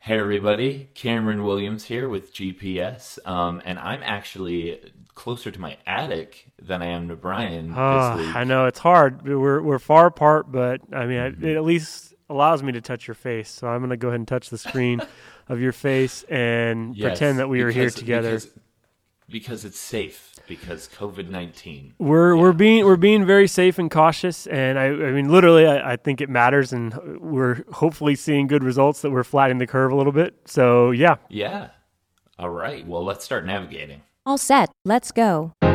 Hey everybody, Cameron Williams here with GPS, um, and I'm actually closer to my attic than I am to Brian week. I know it's hard. We're we're far apart, but I mean, Mm-hmm. it at least allows me to touch your face. So I'm gonna go ahead and touch the screen of your face and Yes, pretend that we are here together. because, because it's safe. Because COVID nineteen. We're we're being we're being very safe and cautious, and I I mean literally I, I think it matters, and we're hopefully seeing good results that we're flattening the curve a little bit. So yeah, Yeah. All right. Well, let's start navigating. All set, let's go. All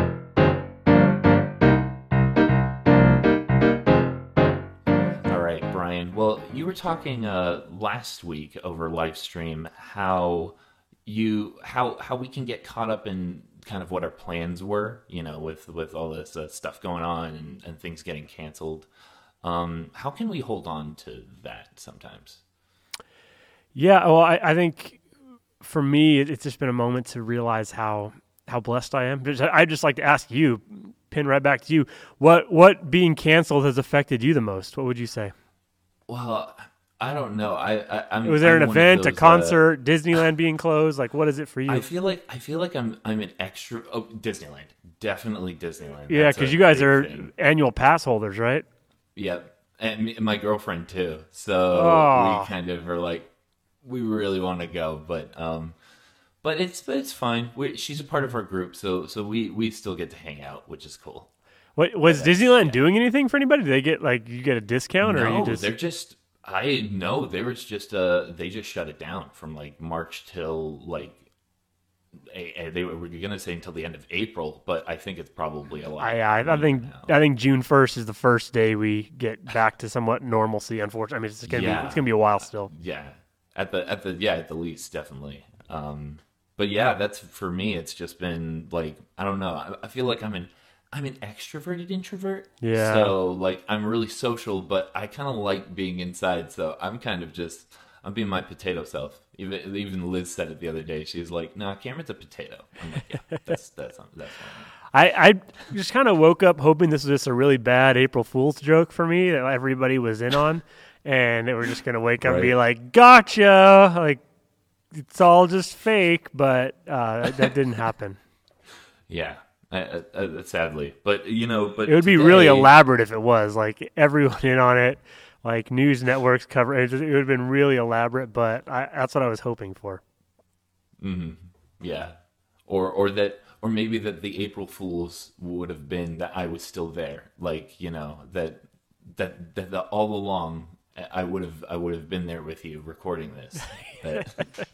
right, Brian. Well, you were talking uh, last week over live stream how you how how we can get caught up in kind of what our plans were, you know, with with all this uh, stuff going on and, and things getting canceled. Um, how can we hold on to that sometimes? yeah. Well, I, I think for me it, it's just been a moment to realize how how blessed I am. I'd just like to ask you, pin right back to you, what what being canceled has affected you the most? What would you say? Well, I don't know. I, I I'm Was there I'm an event, a uh, concert, Disneyland being closed? Like, what is it for you? I feel like I feel like I'm I'm an extra. Oh, Disneyland, definitely Disneyland. yeah, because you guys are thing. annual pass holders, right? Yep, and me, my girlfriend too. So Oh. we kind of are like, we really want to go, but um, but it's but it's fine. We, she's a part of our group, so so we we still get to hang out, which is cool. What was Disneyland doing anything for anybody? Did they get like you get a discount, or no, you just they're just. I know they were just uh they just shut it down from like March till like a, a- they were gonna say until the end of April, but I think it's probably a lot. I, I, I think now. I think June first is the first day we get back to somewhat normalcy. Unfortunately, I mean it's gonna be it's gonna be a while still. yeah at the at the yeah at the least definitely um but yeah that's for me it's just been like i don't know i, I feel like i'm an i'm an extroverted introvert. Yeah. so like i'm really social but i kind of like being inside so i'm kind of just i'm being my potato self. Even even liz said it the other day. She's like nah cameron's a potato. I'm like yeah that's that's that's fine I, I just kind of woke up hoping this was just a really bad April Fool's joke for me that everybody was in on, and they were just gonna wake up and be like, "Gotcha!" Like it's all just fake, but uh, that didn't happen. yeah I, I, I, sadly but you know but It would be really elaborate if it was like everyone in on it, like news networks cover it. It would have been really elaborate, but I, that's what I was hoping for. Mm-hmm. Yeah, or or that, or maybe that the April Fools would have been that I was still there, like you know that that that, that all along I would have I would have been there with you recording this. That-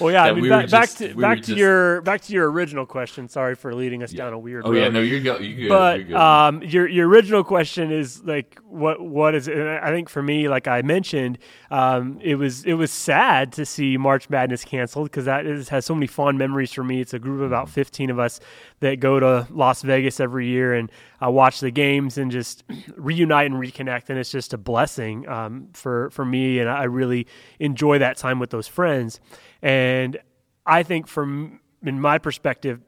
Well, yeah. I mean, we back, back to we back to just- your back to your original question. Sorry for leading us down a weird oh road. yeah, no, you're go, you're good. but you're good. um, your your original question is like what what is it? And I think for me, like I mentioned, um, it was it was sad to see March Madness canceled because that is, has so many fond memories for me. It's a group of about fifteen of us that go to Las Vegas every year and I watch the games and just reunite and reconnect, and it's just a blessing um, for for me, and I really enjoy that time with those friends. And I think from in my perspective,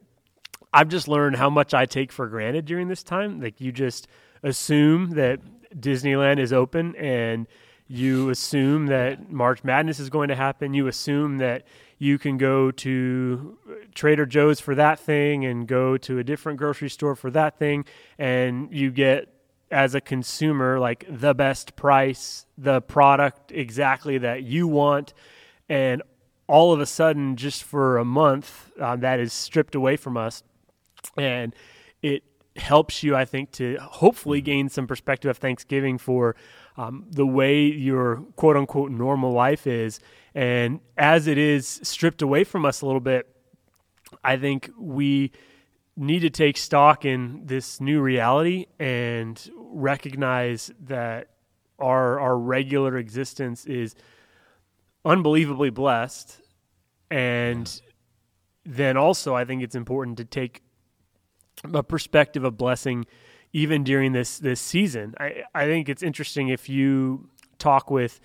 I've just learned how much I take for granted during this time. Like you just assume that Disneyland is open and you assume that March Madness is going to happen. You assume that you can go to Trader Joe's for that thing and go to a different grocery store for that thing and you get as a consumer like the best price, the product exactly that you want and all of a sudden just for a month um, that is stripped away from us and it helps you i think to hopefully gain some perspective of thanksgiving for um, the way your quote unquote normal life is. And as it is stripped away from us a little bit i think we need to take stock in this new reality and recognize that our our regular existence is unbelievably blessed. And then also I think it's important to take a perspective of blessing even during this this season. I I think it's interesting if you talk with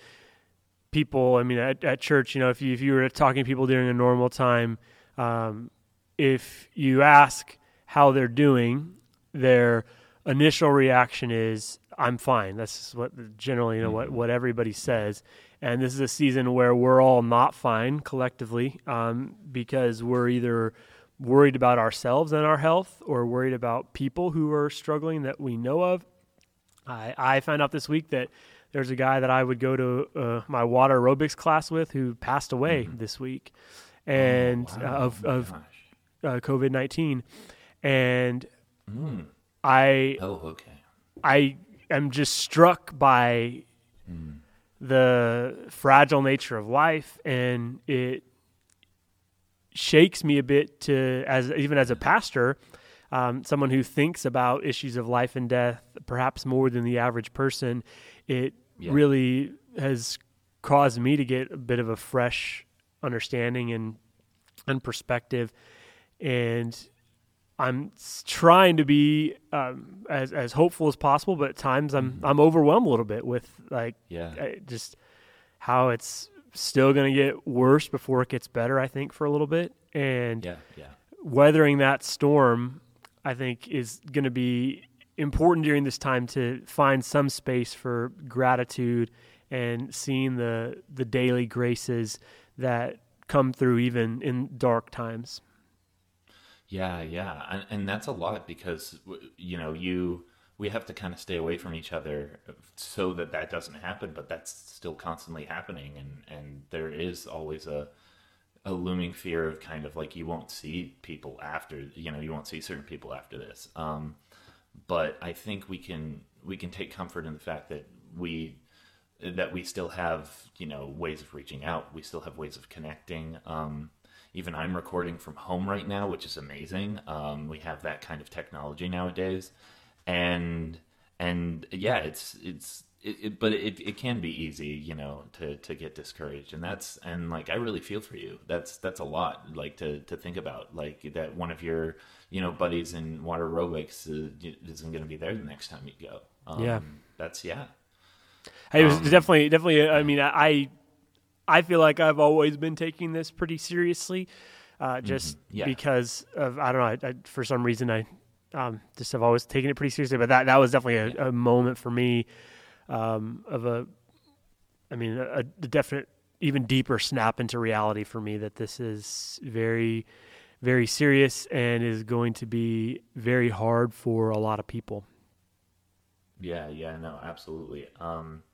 people. I mean, at, at church, you know, if you if you were talking to people during a normal time, um, if you ask how they're doing, their initial reaction is "I'm fine." That's what generally you know what what everybody says, And this is a season where we're all not fine collectively um, because we're either worried about ourselves and our health or worried about people who are struggling that we know of. I, I found out this week that there's a guy that I would go to uh, my water aerobics class with who passed away mm-hmm. this week, and oh, wow. uh, of, of uh, COVID nineteen, and mm. I oh okay I am just struck by mm. the fragile nature of life, and it shakes me a bit to as even as a pastor um, someone who thinks about issues of life and death perhaps more than the average person, it yeah. really has caused me to get a bit of a fresh understanding and and perspective, and I'm trying to be um, as as hopeful as possible. But at times I'm mm-hmm. I'm overwhelmed a little bit with like yeah. just how it's still going to get worse before it gets better. I think for a little bit, and yeah, yeah. weathering that storm I think is going to be important during this time to find some space for gratitude and seeing the the daily graces that come through even in dark times. Yeah, yeah, and, and that's a lot because you know you we have to kind of stay away from each other so that that doesn't happen, but that's still constantly happening, and and there is always a a looming fear of kind of like you won't see people after you know you won't see certain people after this. Um, but i think we can we can take comfort in the fact that we that we still have you know ways of reaching out. We still have ways of connecting. Um, even i'm recording from home right now which is amazing. Um, we have that kind of technology nowadays and and yeah it's it's it, it, but it, it can be easy, you know, to, to get discouraged, and that's and like I really feel for you. That's that's a lot, like to, to think about, like that one of your you know buddies in water aerobics uh, isn't going to be there the next time you go. Um, yeah, that's yeah. It was um, definitely definitely. I mean, I I feel like I've always been taking this pretty seriously, uh, just mm-hmm. yeah. because of I don't know. I, I, for some reason, I um, just have always taken it pretty seriously. But that that was definitely a, a moment for me um, of a, I mean, a, a definite, even deeper snap into reality for me that this is very, very serious and is going to be very hard for a lot of people. Yeah, yeah, no, absolutely. Um,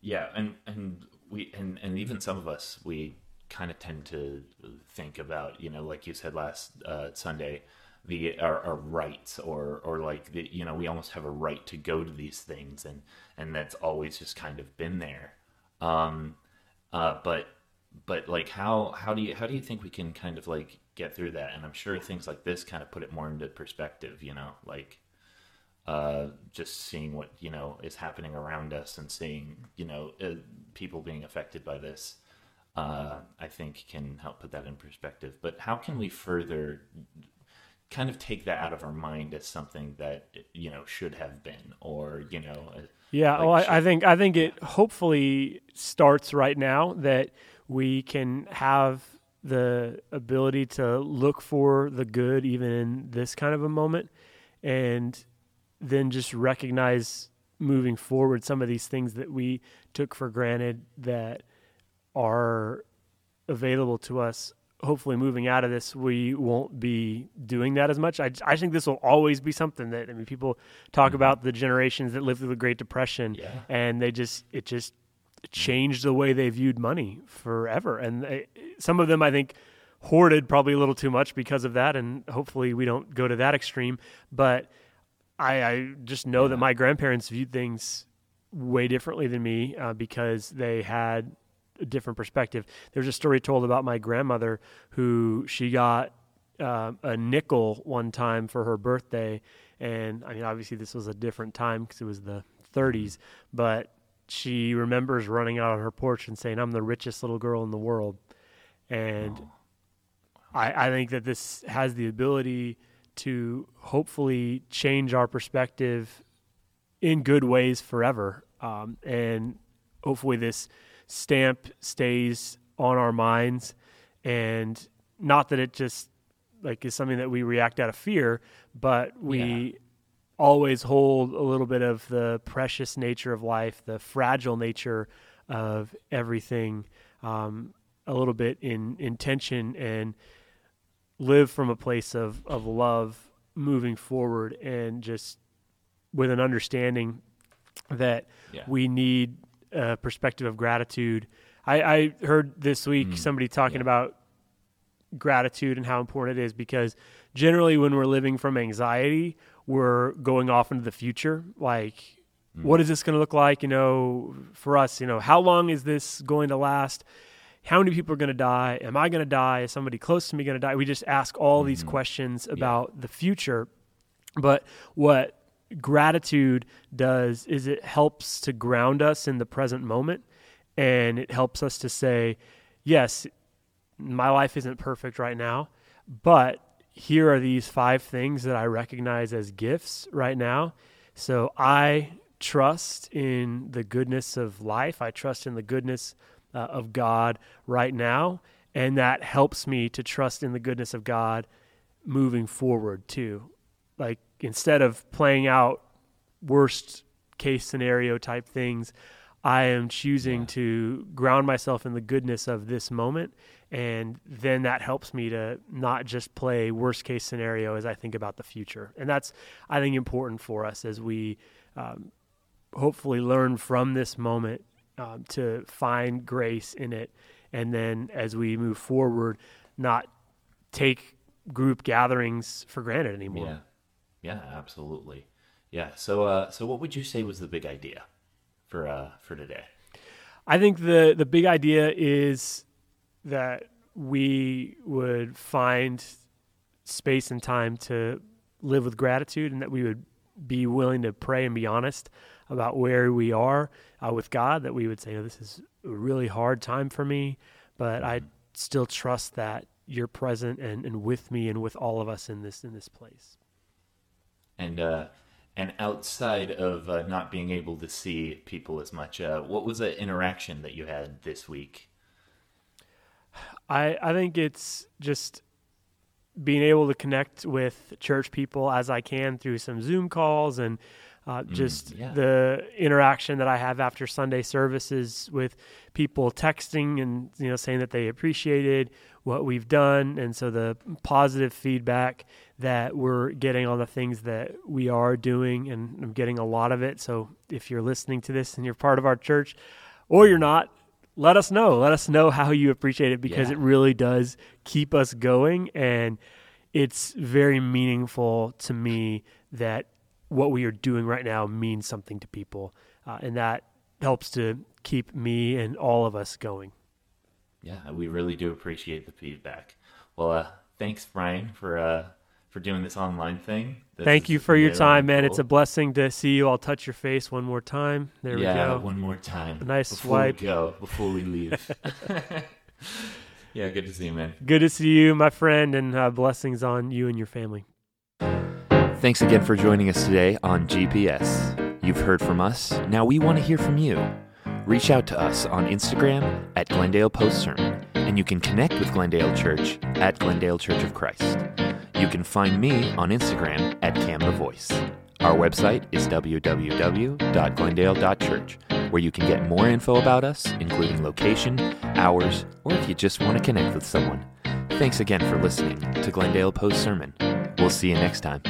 yeah, and and we and and even some of us we kind of tend to think about, you know, like you said last uh, Sunday, the our, our, rights or or like the you know we almost have a right to go to these things and and that's always just kind of been there um uh but but like how how do you how do you think we can kind of like get through that and i'm sure things like this kind of put it more into perspective you know like uh just seeing what you know is happening around us and seeing you know uh, people being affected by this uh, I think can help put that in perspective. But how can we further kind of take that out of our mind as something that you know should have been or you know uh, yeah like well I, I, think i think it hopefully starts right now that we can have the ability to look for the good even in this kind of a moment and then just recognize moving forward some of these things that we took for granted that are available to us hopefully moving out of this, we won't be doing that as much. I, I think this will always be something that I mean, people talk mm-hmm. about the generations that lived through the Great Depression, yeah. and they just it just changed the way they viewed money forever. And they, some of them, I think, hoarded probably a little too much because of that. And hopefully, we don't go to that extreme. But I, I just know yeah. that my grandparents viewed things way differently than me uh, because they had a different perspective. There's a story told about my grandmother who she got uh, a nickel one time for her birthday, and I mean obviously this was a different time because it was the 30s, but she remembers running out on her porch and saying, "I'm the richest little girl in the world," and oh. I, I think that this has the ability to hopefully change our perspective in good ways forever, um, and hopefully this stamp stays on our minds and not that it just like is something that we react out of fear but we yeah. always hold a little bit of the precious nature of life the fragile nature of everything um, a little bit in intention and live from a place of, of love moving forward and just with an understanding that Yeah. we need a perspective of gratitude. I, I heard this week Mm, somebody talking yeah. about gratitude and how important it is because generally when we're living from anxiety, we're going off into the future. Like, Mm. what is this going to look like? You know, for us, you know, how long is this going to last? How many people are going to die? Am I going to die? Is somebody close to me going to die? We just ask all these Mhm. questions about the future. But what gratitude does is it helps to ground us in the present moment and it helps us to say, yes, my life isn't perfect right now, but here are these five things that I recognize as gifts right now. So I trust in the goodness of life. I trust in the goodness uh, of God right now. And that helps me to trust in the goodness of God moving forward too. Like instead of playing out worst case scenario type things, I am choosing Yeah. to ground myself in the goodness of this moment. And then that helps me to not just play worst case scenario as I think about the future. And that's, I think, important for us as we um, hopefully learn from this moment um, to find grace in it. And then as we move forward, not take group gatherings for granted anymore. Yeah, yeah, absolutely. Yeah. So, uh, so what would you say was the big idea for uh, for today? I think the the big idea is that we would find space and time to live with gratitude, and that we would be willing to pray and be honest about where we are uh, with God. That we would say, oh, "This is a really hard time for me, but I still trust that you're present and, and with me and with all of us in this in this place." And uh, and outside of uh, not being able to see people as much, uh, what was the interaction that you had this week? I, I think it's just being able to connect with church people as I can through some Zoom calls and uh, just yeah. the interaction that I have after Sunday services with people texting and you know saying that they appreciated what we've done and so the positive feedback that we're getting on the things that we are doing and I'm getting a lot of it so if you're listening to this and you're part of our church or you're not let us know. Let us know how you appreciate it because Yeah. it really does keep us going. And it's very meaningful to me that what we are doing right now means something to people. Uh, and that helps to keep me and all of us going. Yeah, we really do appreciate the feedback. Well, uh, thanks, Brian, for uh, for doing this online thing. This Thank you for your time, man. It's a blessing to see you. I'll touch your face one more time. There yeah, we go. one more time. A nice before swipe. we go, before we leave. yeah, good to see you, man. Good to see you, my friend, and uh, blessings on you and your family. Thanks again for joining us today on GPS. You've heard from us. Now we want to hear from you. Reach out to us on Instagram at Glendale Post Sermon, and you can connect with Glendale Church at Glendale Church of Christ. You can find me on Instagram at Cam Voice. Our website is www.glendale.church, where you can get more info about us, including location, hours, or if you just want to connect with someone. Thanks again for listening to Glendale Post Sermon. We'll see you next time.